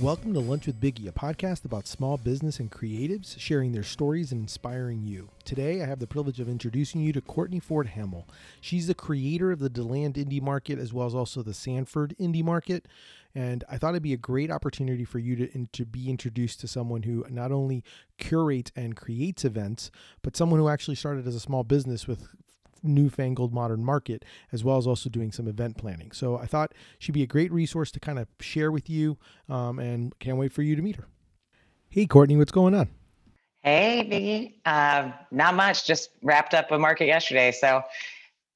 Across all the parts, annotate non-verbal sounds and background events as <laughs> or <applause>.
Welcome to Lunch with Biggie, a podcast about small business and creatives sharing their stories and inspiring you. Today, I have the privilege of introducing you to Courtney Ford Hamill. She's the creator of the DeLand Indie Market as well as also the Sanford Indie Market. And I thought it'd be a great opportunity for you to, to be introduced to someone who not only curates and creates events, but someone who actually started as a small business with newfangled modern market, as well as also doing some event planning. So I thought she'd be a great resource to kind of share with you, um, and can't wait for you to meet her. Hey, Courtney, what's going on? Hey, Biggie. Uh, not much. Just wrapped up a market yesterday, so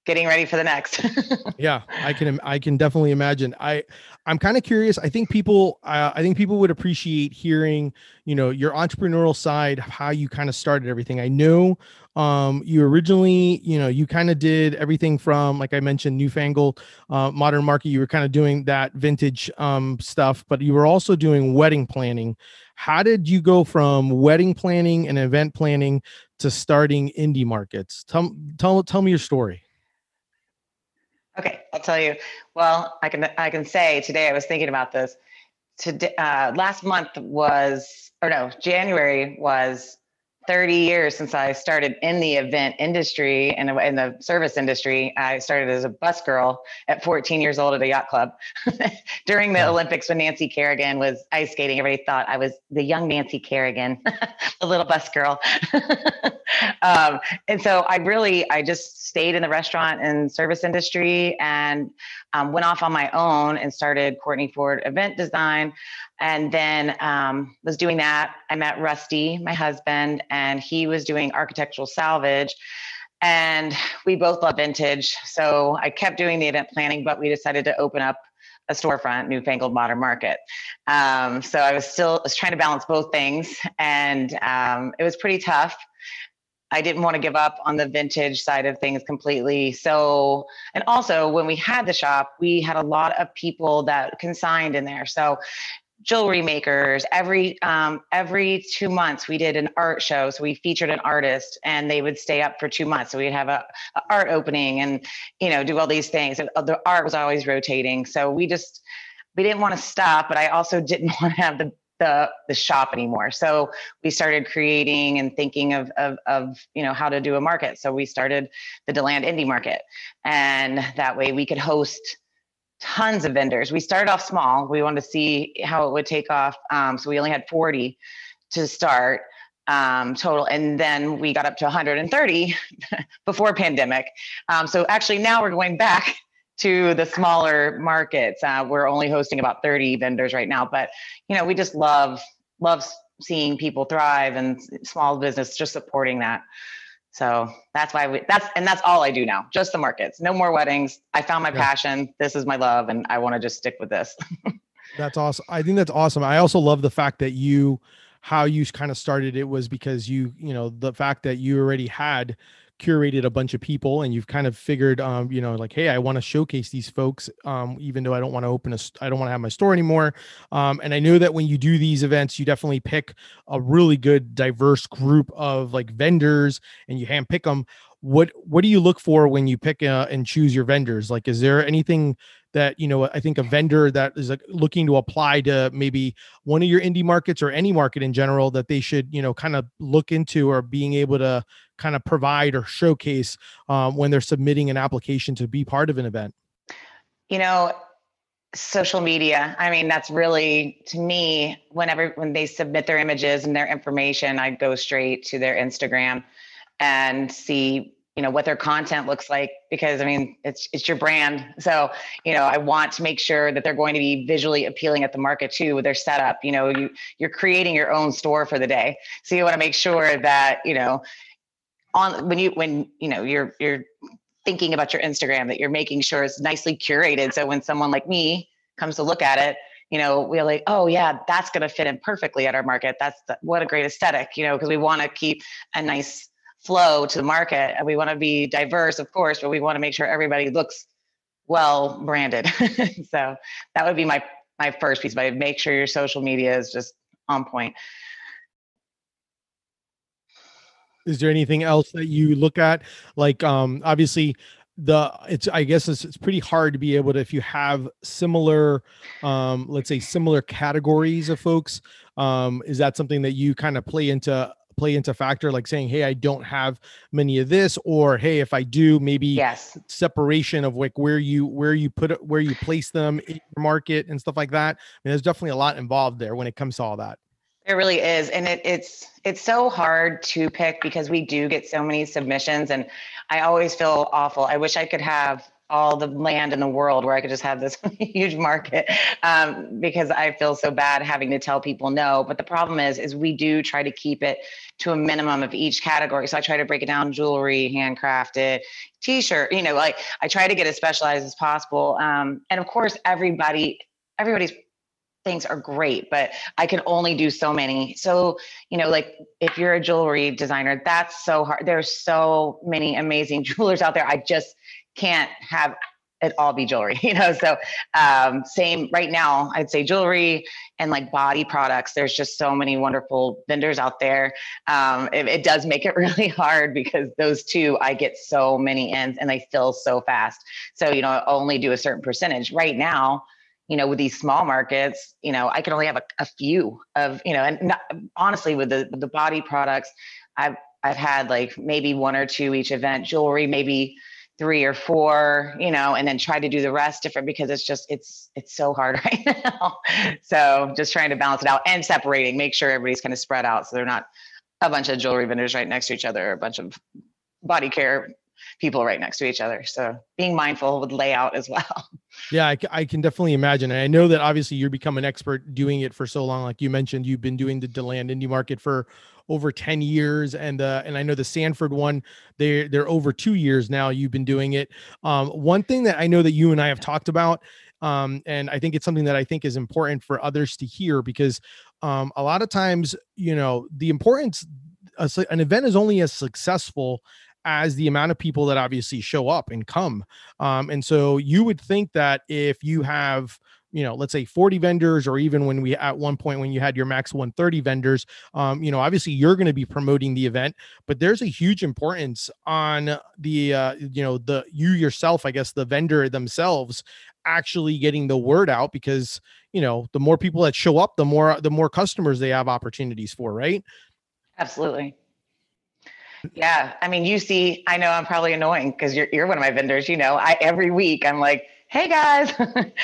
getting ready for the next. <laughs> yeah, I can. I can definitely imagine. I, I'm kind of curious. I think people. Uh, I think people would appreciate hearing, you know, your entrepreneurial side, how you kind of started everything. I know um you originally you know you kind of did everything from like i mentioned newfangled uh, modern market you were kind of doing that vintage um stuff but you were also doing wedding planning how did you go from wedding planning and event planning to starting indie markets tell tell tell me your story okay i'll tell you. Well i can i can say today i was thinking about this. Today uh, last month was or no january was 30 years since I started in the event industry and in the service industry. I started as a bus girl at 14 years old at a yacht club. <laughs> During the Olympics, when Nancy Kerrigan was ice skating, everybody thought I was the young Nancy Kerrigan, <laughs> the little bus girl. <laughs> um, and so I really, I just stayed in the restaurant and service industry and um, went off on my own and started Courtney Ford Event Design and then um, was doing that. I met Rusty, my husband, and he was doing architectural salvage. And we both love vintage. So I kept doing the event planning, but we decided to open up a storefront, newfangled modern market. Um, so I was still was trying to balance both things, and um, it was pretty tough. I didn't want to give up on the vintage side of things completely. So, and also when we had the shop, we had a lot of people that consigned in there. So jewelry makers every um, every two months we did an art show so we featured an artist and they would stay up for two months so we'd have a, a art opening and you know do all these things and the art was always rotating so we just we didn't want to stop but i also didn't <laughs> want to have the the the shop anymore so we started creating and thinking of, of of you know how to do a market so we started the deland indie market and that way we could host tons of vendors. We started off small. We wanted to see how it would take off. Um, so we only had 40 to start um, total. And then we got up to 130 <laughs> before pandemic. Um, so actually now we're going back to the smaller markets. Uh, we're only hosting about 30 vendors right now, but you know, we just love, love seeing people thrive and small business, just supporting that. So that's why we that's and that's all I do now. Just the markets. No more weddings. I found my yeah. passion. This is my love and I want to just stick with this. <laughs> that's awesome. I think that's awesome. I also love the fact that you how you kind of started it was because you, you know, the fact that you already had curated a bunch of people and you've kind of figured um you know like hey i want to showcase these folks um even though i don't want to open a i don't want to have my store anymore. Um and i know that when you do these events you definitely pick a really good diverse group of like vendors and you hand pick them what what do you look for when you pick uh, and choose your vendors? Like is there anything that you know i think a vendor that is looking to apply to maybe one of your indie markets or any market in general that they should you know kind of look into or being able to kind of provide or showcase um, when they're submitting an application to be part of an event? You know social media i mean that's really to me whenever when they submit their images and their information i go straight to their instagram and see you know what their content looks like because i mean it's it's your brand. So you know i want to make sure that they're going to be visually appealing at the market too with their setup. You know you you're creating your own store for the day. So you want to make sure that you know on when you when you know you're you're thinking about your instagram that you're making sure it's nicely curated. So when someone like me comes to look at it you know, we're like, oh yeah, that's going to fit in perfectly at our market. That's the, what a great aesthetic, you know, because we want to keep a nice flow to the market. And we want to be diverse, of course, but we want to make sure everybody looks well branded. <laughs> so that would be my my first piece. But make sure your social media is just on point. Is there anything else that you look at? Like, um, obviously, the it's i guess it's, it's pretty hard to be able to if you have similar um let's say similar categories of folks um is that something that you kind of play into play into factor like saying hey i don't have many of this or hey if i do maybe yes. separation of like where you where you put it where you place them in your market and stuff like that. I mean, there's definitely a lot involved there when it comes to all that. It really is, and it, it's it's so hard to pick because we do get so many submissions, and I always feel awful. I wish I could have all the land in the world where I could just have this <laughs> huge market um, because I feel so bad having to tell people no. But the problem is, is we do try to keep it to a minimum of each category. So I try to break it down: jewelry, handcrafted, t-shirt. You know, like I try to get as specialized as possible. Um, and of course, everybody everybody's things are great, but I can only do so many. So, you know, like if you're a jewelry designer, that's so hard. There's so many amazing <laughs> jewelers out there. I just can't have it all be jewelry, <laughs> you know. So, um, same right now, I'd say jewelry and like body products. There's just so many wonderful vendors out there. Um, it, it does make it <laughs> really hard because those two, I get so many ends and they fill so fast. So, you know, I only do a certain percentage right now you know, with these small markets, you know, I can only have a, a few of, you know, and not, honestly, with the the body products, I've I've had like maybe one or two each event, jewelry, maybe three or four, you know, and then try to do the rest different because it's just it's it's so hard <laughs> right now. so just trying to balance it out and separating, make sure everybody's kind of spread out so they're not a bunch of jewelry vendors right next to each other, a bunch of body care people right next to each other. So being mindful with layout as well. <laughs> Yeah, I, I, can definitely imagine. And I know that obviously you're become an expert doing it for so long. Like you mentioned, you've been doing the Deland indie market for over 10 years. And uh, and I know the Sanford one, they're they're over two years now. You've been doing it. Um, one thing that I know that you and I have talked about, um, and I think it's something that I think is important for others to hear because um, a lot of times, you know, the importance an event is only as successful as the amount of people that obviously show up and come. Um, and so you would think that if you have you know let's say 40 vendors or even when we at one point when you had your max 130 vendors um, you know obviously you're going to be promoting the event but there's a huge importance on the uh, you know the you yourself i guess the vendor themselves actually getting the word out because you know the more people that show up the more the more customers they have opportunities for right absolutely yeah. I mean, you see, I know I'm probably annoying because you're, you're one of my vendors, you know, I, every week I'm like, Hey guys,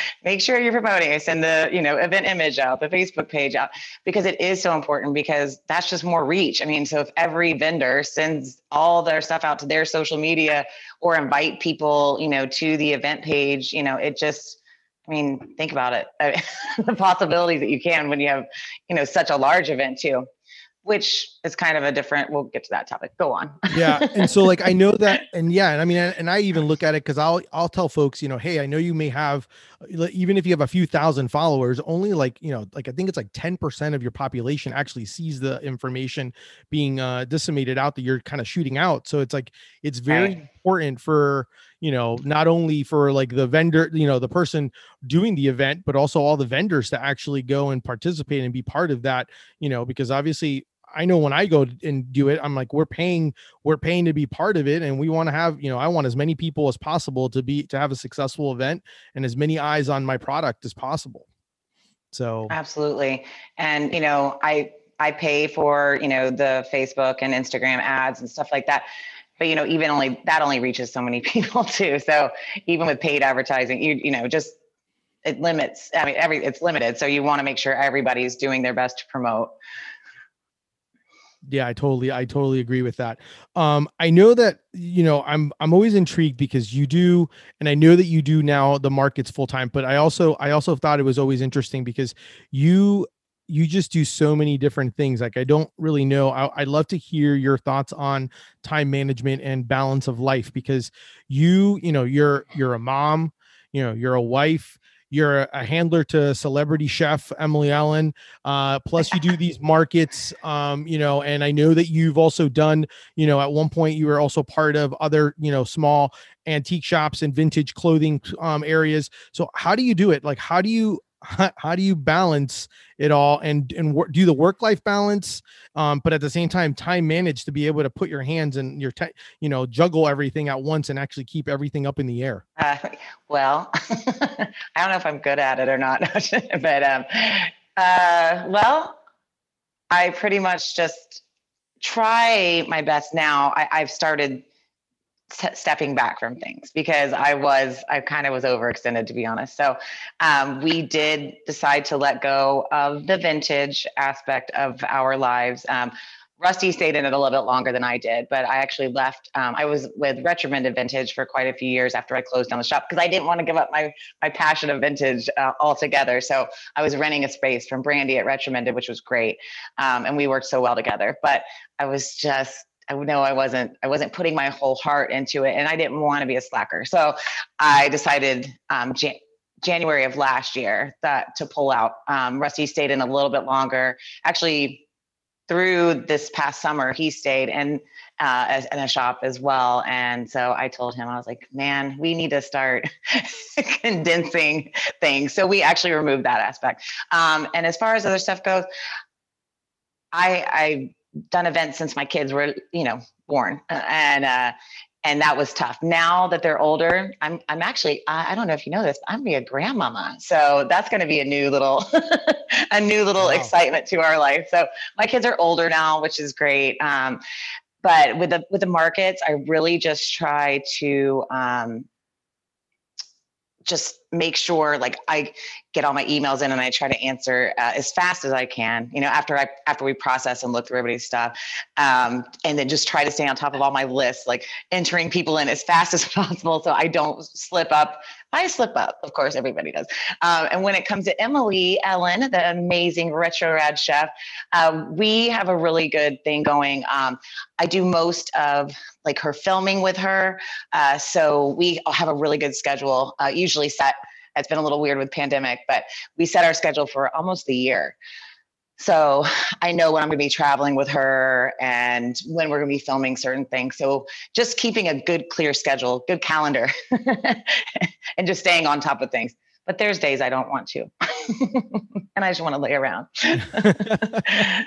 <laughs> make sure you're promoting. I send the, you know, event image out, the Facebook page out, because it is so important because that's just more reach. I mean, so if every vendor sends all their stuff out to their social media or invite people, you know, to the event page, you know, it just, I mean, think about it. <laughs> the possibilities that you can when you have, you know, such a large event too which is kind of a different we'll get to that topic. Go on. <laughs> Yeah and so like i know that and yeah and i mean and i even look at it because i'll i'll tell folks you know hey i know you may have even if you have a few thousand followers only like you know like i think it's like 10% of your population actually sees the information being uh disseminated out that you're kind of shooting out. So it's like it's very right. important for you know not only for like the vendor you know the person doing the event but also all the vendors to actually go and participate and be part of that you know because obviously I know when I go and do it, I'm like, we're paying, we're paying to be part of it. And we want to have, you know, I want as many people as possible to be, to have a successful event and as many eyes on my product as possible. So absolutely. And, you know, I, I pay for, you know, the Facebook and Instagram ads and stuff like that. But, you know, even only that only reaches so many <laughs> people too. So even with paid advertising, you, you know, just it limits, I mean, every, it's limited. So you want to make sure everybody's doing their best to promote yeah i totally i totally agree with that. Um i know that you know i'm i'm always intrigued because you do and i know that you do now the markets full time but i also i also thought it was always interesting because you you just do so many different things. Like i don't really know I, i'd love to hear your thoughts on time management and balance of life because you you know you're you're a mom you know you're a wife you're a handler to celebrity chef Emily Ellyn. Uh, plus, you do these markets, um, you know, and I know that you've also done, you know, at one point you were also part of other, you know, small antique shops and vintage clothing um, areas. So, how do you do it? Like, how do you how, how do you balance it all and and wor- do the work life balance um but at the same time time manage to be able to put your hands and your te- you know juggle everything at once and actually keep everything up in the air Uh, well, <laughs> I don't know if I'm good at it or not, <laughs> but um, uh, well, I pretty much just try my best now. I, I've started stepping back from things because I was, I kind of was overextended to be honest. So um, we did decide to let go of the vintage aspect of our lives. Um, Rusty stayed in it a little bit longer than I did, but I actually left. Um, I was with Retrominted Vintage for quite a few years after I closed down the shop because I didn't want to give up my my passion of vintage uh, altogether. So I was renting a space from Brandy at Retromended, which was great, um, and we worked so well together. But I was just I know I wasn't I wasn't putting my whole heart into it, and I didn't want to be a slacker. So I decided um, Jan- January of last year that to pull out. Um, Rusty stayed in a little bit longer. Actually, through this past summer, he stayed in uh, as, in a shop as well. And so I told him, I was like, man, we need to start <laughs> condensing things. So we actually removed that aspect. Um, and as far as other stuff goes, I I've done events since my kids were, you know, born, uh, and uh, and that was tough. Now that they're older, I'm I'm actually I, I don't know if you know this, but I'm gonna be a grandmama, so that's going to be a new little <laughs> a new little Wow. excitement to our life. So my kids are older now, which is great. Um, but with the with the markets, I really just try to um, just make sure like I get all my emails in and I try to answer uh, as fast as I can. You know, after I after we process and look through everybody's stuff, um, and then just try to stay on top of all my lists, like entering people in as fast <laughs> as possible so I don't slip up. I slip up, of course, everybody does. Um, and when it comes to Emily Ellyn, the amazing retro rad chef, uh, we have a really good thing going. Um, I do most of like her filming with her, uh, so we have a really good schedule. Uh, usually set. It's been a little weird with pandemic, but we set our schedule for almost a year. So I know when I'm going to be traveling with her and when we're going to be filming certain things. So just keeping a good, clear schedule, good calendar, <laughs> and just staying on top of things. But there's days I don't want to, <laughs> and I just want to lay around. <laughs>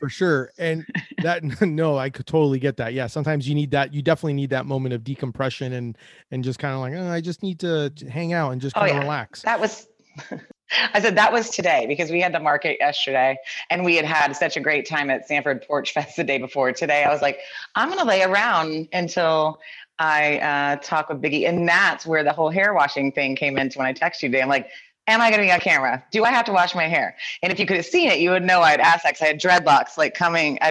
for sure and that <laughs> no i could totally get that yeah sometimes you need that you definitely need that moment of decompression and and just kind of like oh, i just need to hang out and just Oh, kind of yeah. relax That was, <laughs> I said that was today because we had the market yesterday and we had had such a great time at Sanford Porch <laughs> Fest the day before. Today, I was like, I'm going to lay around until I uh, talk with Biggie. And that's where the whole hair washing thing came into when I texted you today. I'm like, Am I going to be on camera? Do I have to wash my hair? And if you could have seen it, you would know I'd asked that 'cause I had dreadlocks like coming. <laughs>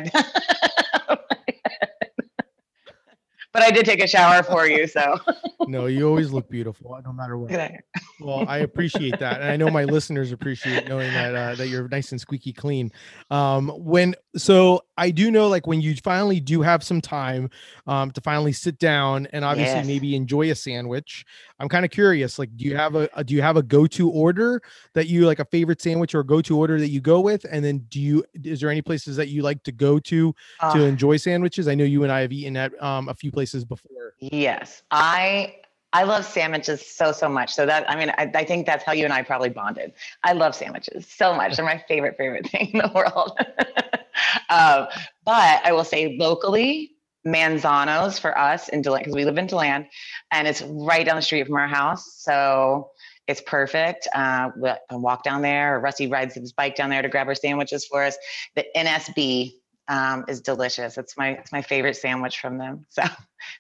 But I did take a shower for you. So <laughs> no you always look beautiful no matter what look at that. well i appreciate that and i know my listeners appreciate knowing that uh, that you're nice and squeaky clean um when so i do know like when you finally do have some time um to finally sit down and obviously Yes. maybe enjoy a sandwich i'm kind of curious like do you have a, a do you have a go-to order that you like a favorite sandwich or go-to order that you go with and then do you is there any places that you like to go to to Oh. enjoy sandwiches i know you and i have eaten at um a few places before Yes, I I love sandwiches so so much. So that I mean, I, I think that's how you and I probably bonded. I love sandwiches so much. They're my favorite favorite <laughs> thing in the world. <laughs> um, but I will say locally, Manzano's for us in Deland because we live in Deland, and it's right down the street from our house. So it's perfect. Uh, we can walk down there. Or Rusty rides his bike down there to grab our sandwiches for us. The NSB um, is delicious. It's my it's my favorite sandwich from them. <laughs> So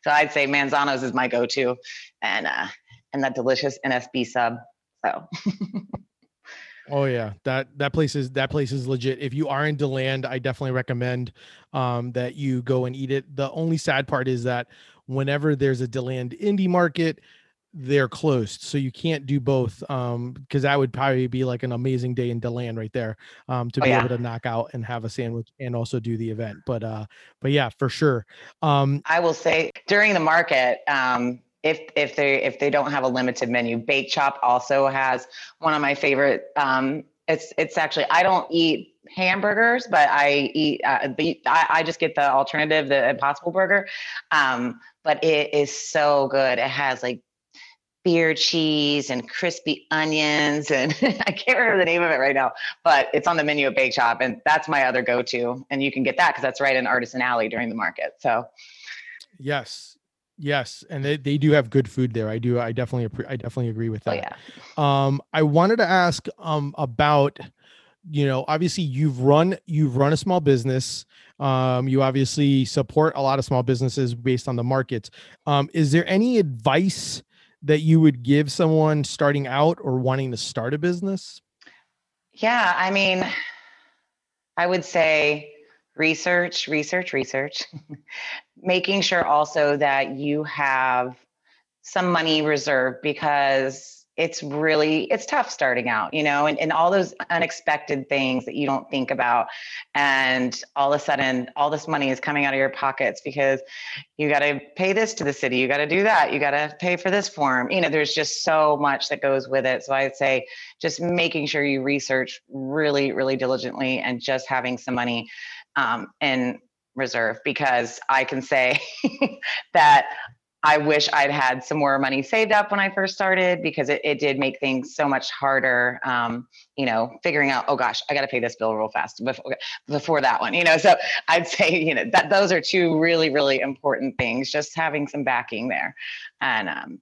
so I'd say Manzano's is my go-to, and uh, and that delicious NSB sub. So <laughs> Oh yeah, that that place is that place is legit. If you are in Deland, I definitely recommend um, that you go and eat it. The only sad part is that whenever there's a Deland indie market, they're closed, so you can't do both. Um, because that would probably be like an amazing day in Deland right there. Um, to Oh, be yeah. able to knock out and have a sandwich and also do the event. But uh, but yeah, for sure. Um, I will say during the market, um, if if they if they don't have a limited menu, Bake Shop also has one of my favorite. Um, it's it's actually I don't eat hamburgers, but I eat. Uh, I, I just get the alternative, the Impossible Burger. Um, but it is so good. It has like beer cheese and crispy onions and <laughs> I can't remember the name of it right now, but it's on the menu at Bake Shop and that's my other go-to. And you can get that because that's right in Artisan Alley during the market. So yes. Yes, and they, they do have good food there. I do. I definitely I definitely agree with oh, that. Oh, yeah. Um, I wanted to ask um about, you know, obviously you've run you've run a small business. Um, you obviously support a lot of small businesses based on the markets. Um, is there any advice that you would give someone starting out or wanting to start a business? Yeah, I mean, I would say research, research, research. <laughs> Making sure also that you have some money reserved because it's really it's tough starting out you know and, and all those unexpected things that you don't think about. And all of a sudden all this money is coming out of your pockets because you got to pay this to the city you got to do that you got to pay for this form. You know there's just so much that goes with it. So i'd say just making sure you research really really diligently and just having some money um, in reserve because i can say <laughs> that I wish I'd had some more money saved up when I first started because it, it did make things so much harder. Um, you know, figuring out, oh gosh, I got to pay this bill real fast before, before that one, you know. So I'd <laughs> say, you know, that those are two really, really important things, just having some backing there. And um,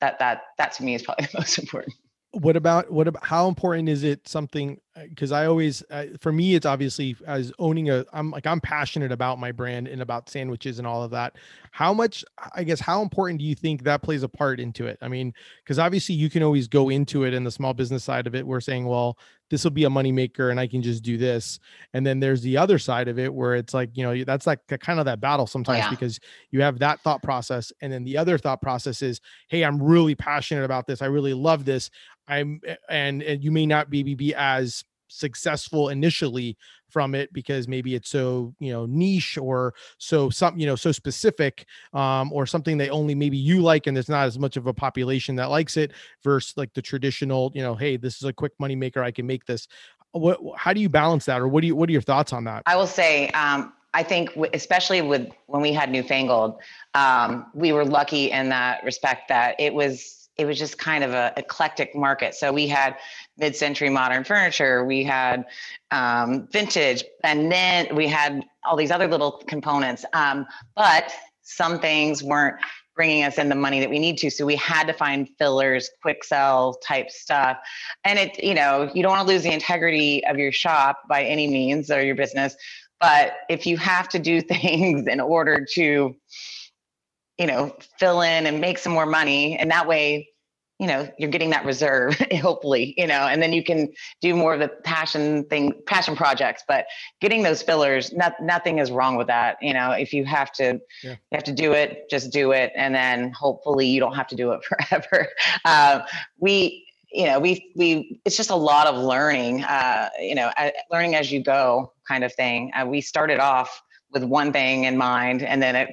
that, that, that to me is probably <laughs> the most important what about what about how important is it something because uh, i always uh, for me it's obviously as owning a i'm like i'm passionate about my brand and about sandwiches and all of that. How much i guess how important do you think that plays a part into it? I mean because obviously you can always go into it in the small business side of it. We're saying well this will be a moneymaker and i can just do this. And then there's the other side of it where it's like you know that's like kind of that battle sometimes yeah. because you have that thought process and then the other thought process is hey i'm really passionate about this. I really love this. I'm eh, and and you may not be be as successful initially from it because maybe it's so you know niche or so some you know so specific um or something they only maybe you like and there's not as much of a population that likes it versus like the traditional you know hey this is a quick money maker i can make this. What how do you balance that or what do you what are your thoughts on that? I will say um I think, especially with when we had Newfangled, um, we were lucky in that respect that it was it was just kind of a eclectic market. So we had mid-century modern furniture, we had um, vintage, and then we had all these other little components. Um, but some things weren't bringing us in the money that we need to. So we had to find fillers, quick sell type stuff. And it, you know, you don't want to lose the integrity of your shop by any means or your business. But if you have to do <laughs> things in order to you know, fill in and make some more money. And that way, you know, you're getting that reserve, <laughs> hopefully, you know, and then you can do more of the passion thing, passion projects. But getting those fillers, not, nothing is wrong with that. You know, if you have to, yeah. you have to do it, just do it, and then hopefully you don't have to do it <laughs> forever. Uh, we, you know, we we it's just a lot of learning. Uh, you know, learning as you go, kind of thing. Uh, we started off with one thing in mind, and then it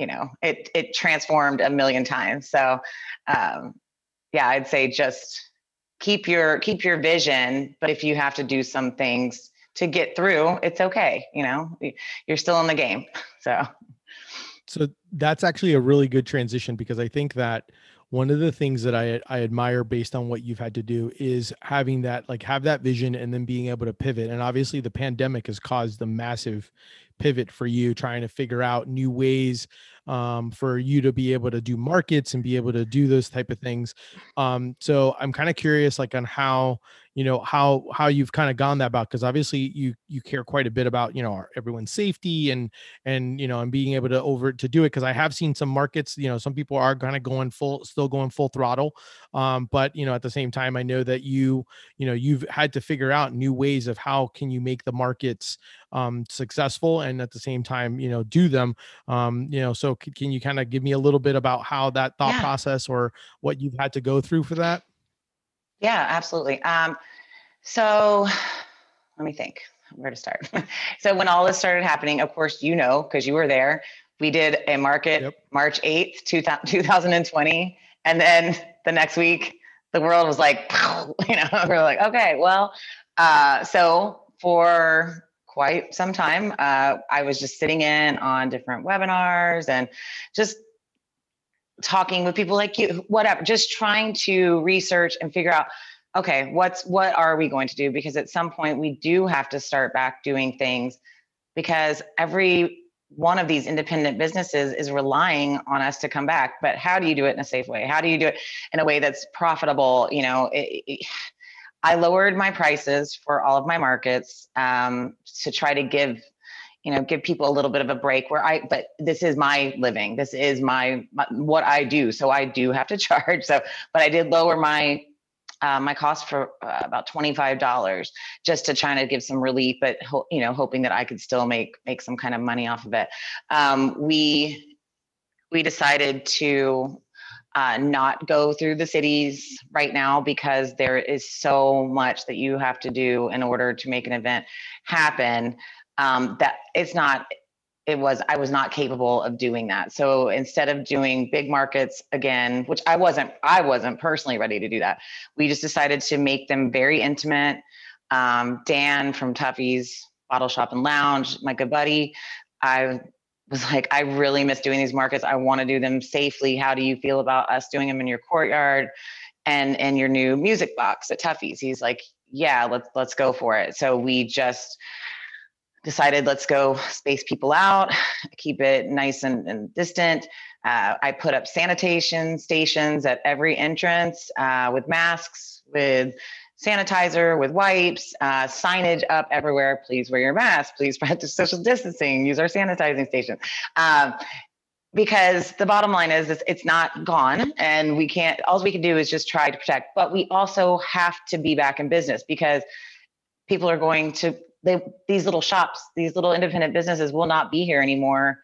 you know it it transformed a million times. So um, yeah i'd say just keep your keep your vision but if you have to do some things to get through it's okay you know you're still in the game. <laughs> So. So that's actually a really good transition because i think that one of the things that I I admire based on what you've had to do is having that like have that vision and then being able to pivot. And obviously the pandemic has caused a massive pivot for you trying to figure out new ways um, for you to be able to do markets and be able to do those type of things. Um, so i'm kind of curious like on how you know how how you've kind of gone that about because obviously you you care quite a bit about you know everyone's safety and and you know and being able to over to do it because i have seen some markets you know some people are kind of going full still going full throttle. Um but you know at the same time i know that you you know you've had to figure out new ways of how can you make the markets um successful and at the same time you know do them. Um you know so can you kind of give me a little bit about how that thought yeah. process or what you've had to go through for that yeah, absolutely. Um, so let me think where to start. <laughs> so when all this started happening, of course, you know, because you were there, we did a market yep. March 8th, 2020. <laughs> And then the next week, the world was like, <laughs> you know, we're like, okay, well, uh, so for quite some time, uh, I was just sitting in on different webinars and just talking with people like you, whatever, just trying to research and figure out, okay, what's what are we going to do? Because at some point we do have to start back doing things because every one of these independent businesses is relying on us to come back. But how do you do it in a safe way? How do you do it in a way that's profitable? You know, it, it, I lowered my prices for all of my markets um, to try to give you know give people a little bit of a break where i but this is my living. This is my, my what i do. So i do have to <laughs> charge. So but i did lower my uh, my cost for uh, about $25 just to try to give some relief but ho- you know hoping that i could still make make some kind of money off of it. Um, we we decided to uh, not go through the cities right now because there is so much that you have to do in order to make an event happen um, that it's not it was i was not capable of doing that. So instead of doing big markets again which i wasn't i wasn't personally ready to do that we just decided to make them very intimate. Um, dan from tuffy's bottle shop and lounge my good buddy i was like i really miss doing these markets. I want to do them safely. How do you feel about us doing them in your courtyard and and your new music box at tuffy's? He's like yeah let's let's go for it. So we just decided let's go space people out, keep it nice and, and distant. Uh, I put up sanitation stations at every entrance uh, with masks, with sanitizer, with wipes, uh, signage up everywhere. Please wear your mask. Please <laughs> practice social distancing. Use our sanitizing station. Um, because the bottom line is, is it's not gone and we can't all we can do is just try to protect but we also have to be back in business because people are going to they these little shops, these little independent businesses will not be here anymore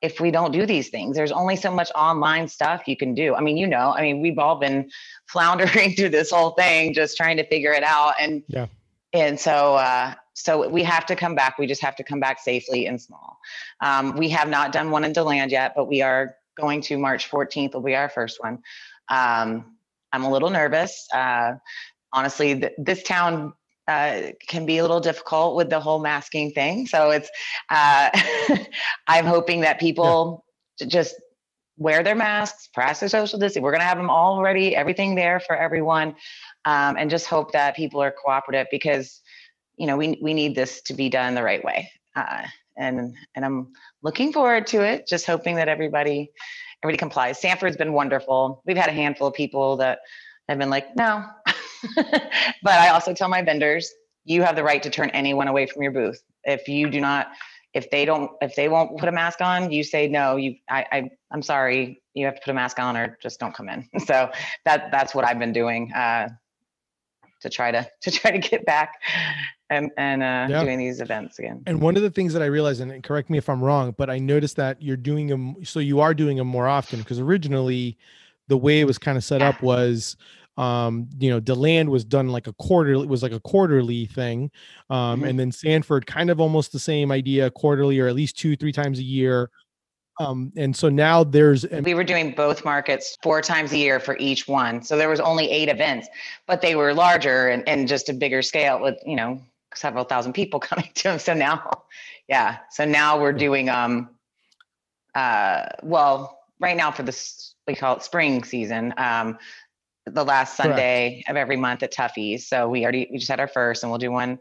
if we don't do these things. There's only so much online stuff you can do. I mean, you know, I mean, we've all been <laughs> floundering through this whole thing, just trying to figure it out. And yeah. And so, uh, so we have to come back. We just have to come back safely and small. Um, we have not done one in Deland yet, but we are going to March 14th. Will be our first one. Um, I'm a little nervous. Uh, honestly, th- this town uh, can be a little difficult with the whole masking thing. So it's, uh, <laughs> I'm hoping that people yeah. just wear their masks, practice social distancing. We're going to have them all ready, everything there for everyone, um, and just hope that people are cooperative because, you know, we we need this to be done the right way. Uh, and and I'm looking forward to it. Just hoping that everybody everybody complies. Sanford's been wonderful. We've had a handful of people that have been like, no, <laughs> but I also tell my vendors, you have the right to turn anyone away from your booth. If you do not, if they don't, if they won't put a mask on, you say no. You, I, I I'm sorry, you have to put a mask on, or just don't come in. <laughs> So that that's what I've been doing uh, to try to <laughs> to try to get back and and uh, yeah. doing these events again. And one of the things that I realized, and correct me if I'm wrong, but I noticed that you're doing them. So you are doing them more often because originally the way it was kind of set up was um you know deland was done like a quarter it was like a quarterly thing. Um mm-hmm. and then sanford kind of almost the same idea quarterly or at least two three times a year. Um and so now there's we were doing both markets four times a year for each one. So there was only eight events but they were larger and, and just a bigger scale with you know several thousand people <laughs> coming to them so now yeah. So now we're doing um uh well right now for this we call it spring season um the last Sunday Correct. of every month at Tuffy's. So we already we just had our first, and we'll do one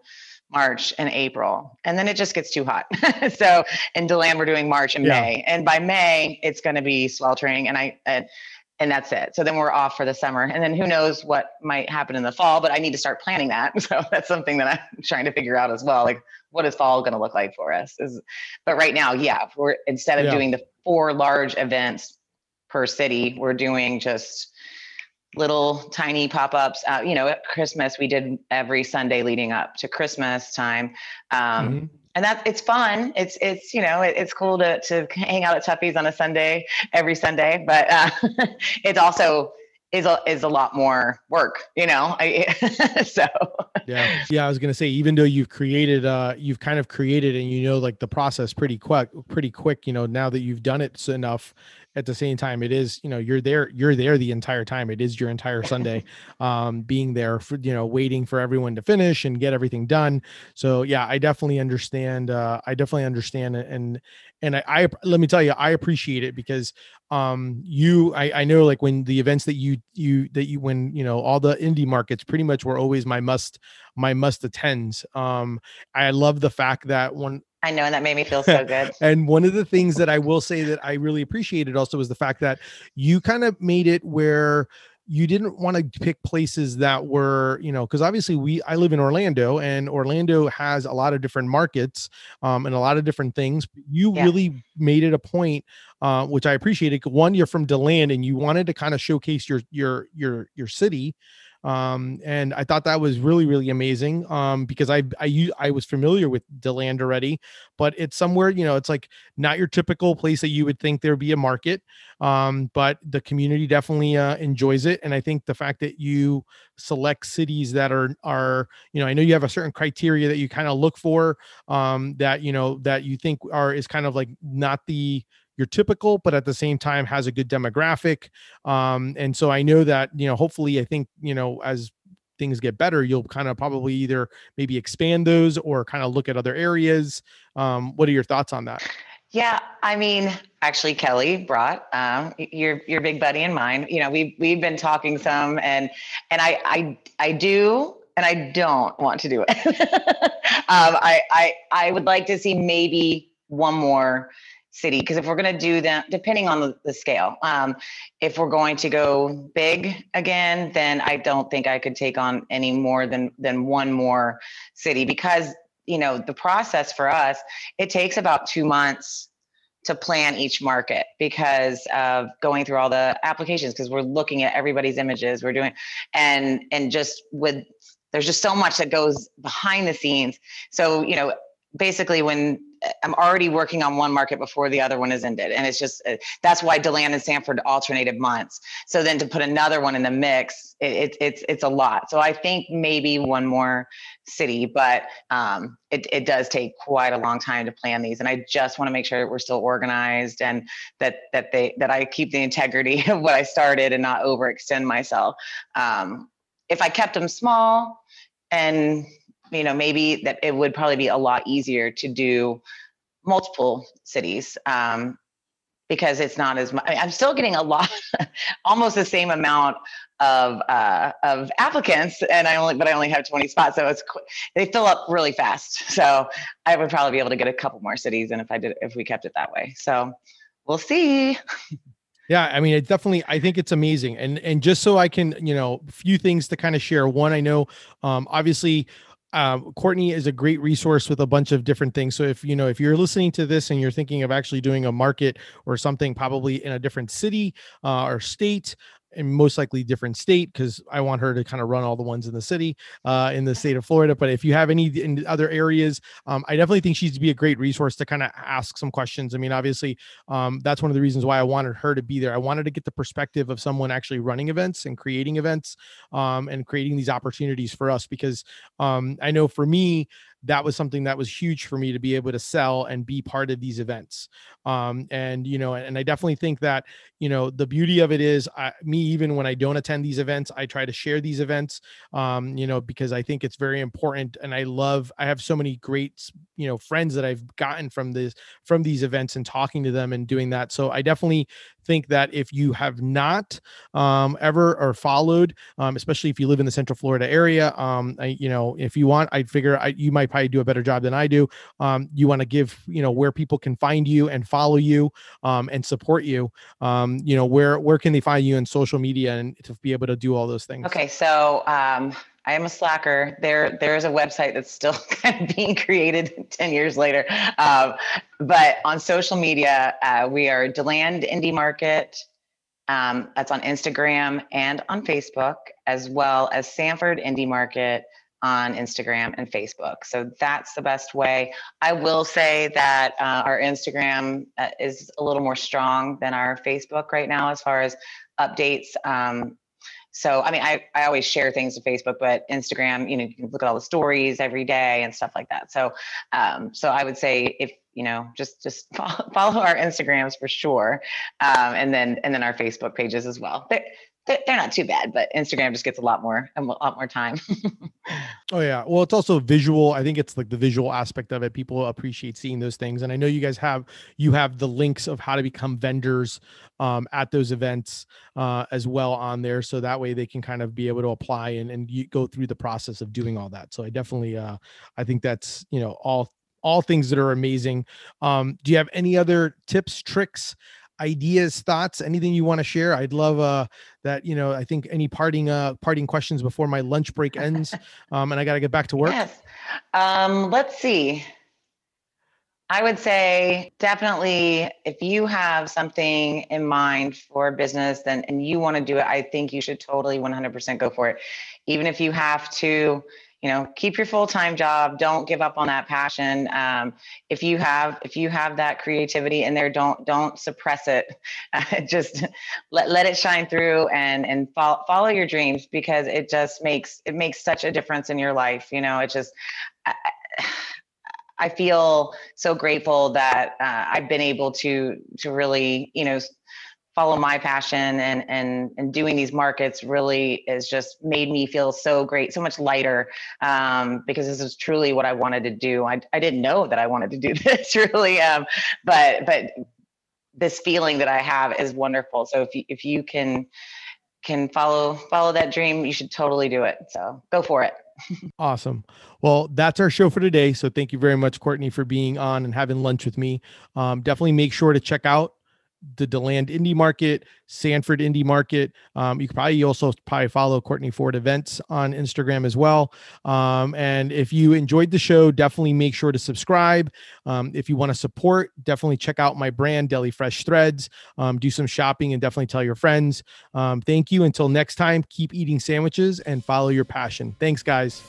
March and April, and then it just gets too hot. <laughs> so in Deland, we're doing March and yeah. May, and by May it's going to be sweltering, and I and, and that's it. So then we're off for the summer, and then who knows what might happen in the fall? But I need to start planning that. <laughs> So that's something that I'm trying to figure out as well. Like what is fall going to look like for us? Is but right now, yeah, we're instead of yeah. doing the four large events per city, we're doing just little tiny pop-ups uh, you know at christmas we did every sunday leading up to christmas time um, mm-hmm. and that it's fun it's it's you know it, it's cool to to hang out at tuffy's on a sunday every sunday but uh, <laughs> it's also is a, is a lot more work, you know. I, <laughs> so yeah, yeah. I was gonna say, even though you've created, uh, you've kind of created, and you know, like the process pretty quick, pretty quick. You know, now that you've done it enough, at the same time it is you know you're there you're there the entire time it is your entire sunday <laughs> um being there for you know waiting for everyone to finish and get everything done so yeah i definitely understand uh i definitely understand and and I, I let me tell you i appreciate it because um you I, I know like when the events that you you that you when you know all the indie markets pretty much were always my must my must attends um i love the fact that when I know, and that made me feel so good. <laughs> and one of the things that I will say that I really appreciated also was the fact that you kind of made it where you didn't want to pick places that were you know because obviously we i live in orlando and orlando has a lot of different markets um, and a lot of different things you yeah. really made it a point uh, which i appreciated one you're from deland and you wanted to kind of showcase your your your your city um, and I thought that was really really amazing um, because I I I was familiar with Deland already, but it's somewhere you know it's like not your typical place that you would think there'd be a market, um, but the community definitely uh, enjoys it, and I think the fact that you select cities that are are you know I know you have a certain criteria that you kind of look for um, that you know that you think are is kind of like not the your typical, but at the same time has a good demographic. Um, and so I know that, you know, hopefully I think, you know, as things get better, you'll kind of probably either maybe expand those or kind of look at other areas. Um, what are your thoughts on that? Yeah, I mean, actually, Kelly brought um, your your big buddy and mine. You know, we've we've been talking some, and and I I I do and I don't want to do it. <laughs> um, I I I would like to see maybe one more city because if we're going to do that depending on the, the scale um, if we're going to go big again then i don't think i could take on any more than than one more city because you know the process for us it takes about two months to plan each market because of going through all the applications because we're looking at everybody's images we're doing and and just with there's just so much that goes behind the scenes. So you know basically when I'm already working on one market before the other one is ended. And it's just, uh, that's why DeLand and Sanford alternated months. So then to put another one in the mix, it, it, it's, it's a lot. So I think maybe one more city, but um, it, it does take quite a long time to plan these. And I just want to make sure that we're still organized and that, that they, that I keep the integrity <laughs> of what I started and not overextend myself. Um, if I kept them small and you know maybe that it would probably be a lot easier to do multiple cities um, because it's not as much. I am still getting a lot, <laughs> almost the same amount of uh, of applicants, and I only but I only have 20 spots, so it's they fill up really fast. <laughs> So I would probably be able to get a couple more cities, and if I did if we kept it that way, so we'll see. <laughs> Yeah, I mean, it definitely. I think it's amazing, and and just so I can, you know, a few things to kind of share. One, I know, um, obviously, um, Courtney is a great resource with a bunch of different things. So if you know if you're listening to this and you're thinking of actually doing a market or something, probably in a different city uh, or state, and most likely different state because I want her to kind of run all the ones in the city uh, in the state of Florida. But if you have any in other areas, um, I definitely think she'd be a great resource to kind of ask some questions. I mean, obviously, um, that's one of the reasons why I wanted her to be there. I wanted to get the perspective of someone actually running events and creating events um, and creating these opportunities for us because um, I know for me, that was something that was huge for me to be able to sell and be part of these events um, and you know and i definitely think that you know the beauty of it is I, me even when i don't attend these events i try to share these events um, you know because i think it's very important and i love i have so many great you know friends that i've gotten from this from these events and talking to them and doing that. So i definitely think that if you have not um, ever or followed um, especially if you live in the central florida area um, I, you know if you want i figure I, you might probably do a better job than i do um, you want to give you know where people can find you and follow you um, and support you um, you know where where can they find you in social media and to be able to do all those things okay so um, I am a slacker. There, there is a website that's still <laughs> kind of being created 10 years later. Um, but on social media, uh, we are Deland Indie Market. Um, that's on Instagram and on Facebook, as well as Sanford Indie Market on Instagram and Facebook. So that's the best way. I will say that uh, our Instagram uh, is a little more strong than our Facebook right now as far as updates. Um, so, I mean, I, I always share things to Facebook, but Instagram, you know, you can look at all the stories every day and stuff like that. So, um, so I would say if you know, just just <laughs> follow, follow our Instagrams for sure, um, and then and then our Facebook pages as well. They're, they're not too bad, but Instagram just gets a lot more a lot more time. <laughs> oh yeah, well, it's also visual. I think it's like the visual aspect of it. People appreciate seeing those things, and I know you guys have you have the links of how to become vendors um, at those events uh, as well on there, so that way they can kind of be able to apply and and you go through the process of doing all that. So I definitely, uh, I think that's you know all all things that are amazing. Um, do you have any other tips, tricks, ideas, thoughts, anything you want to share? I'd love uh, that. You know, I think any parting uh, parting questions before my lunch break ends, <laughs> um, and I got to get back to work. Yes. Um, let's see. I would say definitely if you have something in mind for business then and you want to do it, I think you should totally 100% go for it. Even if you have to you know keep your full-time job don't give up on that passion um, if you have if you have that creativity in there don't don't suppress it. <laughs> Just let, let it shine through and and follow, follow your dreams because it just makes it makes such a difference in your life you know it just I, I feel so grateful that uh, I've been able to to really, you know, follow my passion and and and doing these markets really has just made me feel so great so much lighter um, because this is truly what i wanted to do i, I didn't know that i wanted to do <laughs> this really um, but but this feeling that i have is wonderful so if you if you can can follow follow that dream you should totally do it so go for it <laughs> awesome. Well, that's our show for today. So thank you very much, Courtney, for being on and having lunch with me. Um, definitely make sure to check out the Deland Indie Market, Sanford Indie Market. Um, you could probably also probably follow Courtney Ford Events on Instagram as well. Um, and if you enjoyed the show, definitely make sure to subscribe. Um, if you want to support, definitely check out my brand, Deli Fresh Threads. Um, do some shopping and definitely tell your friends. Um, thank you. Until next time, keep eating sandwiches and follow your passion. Thanks, guys.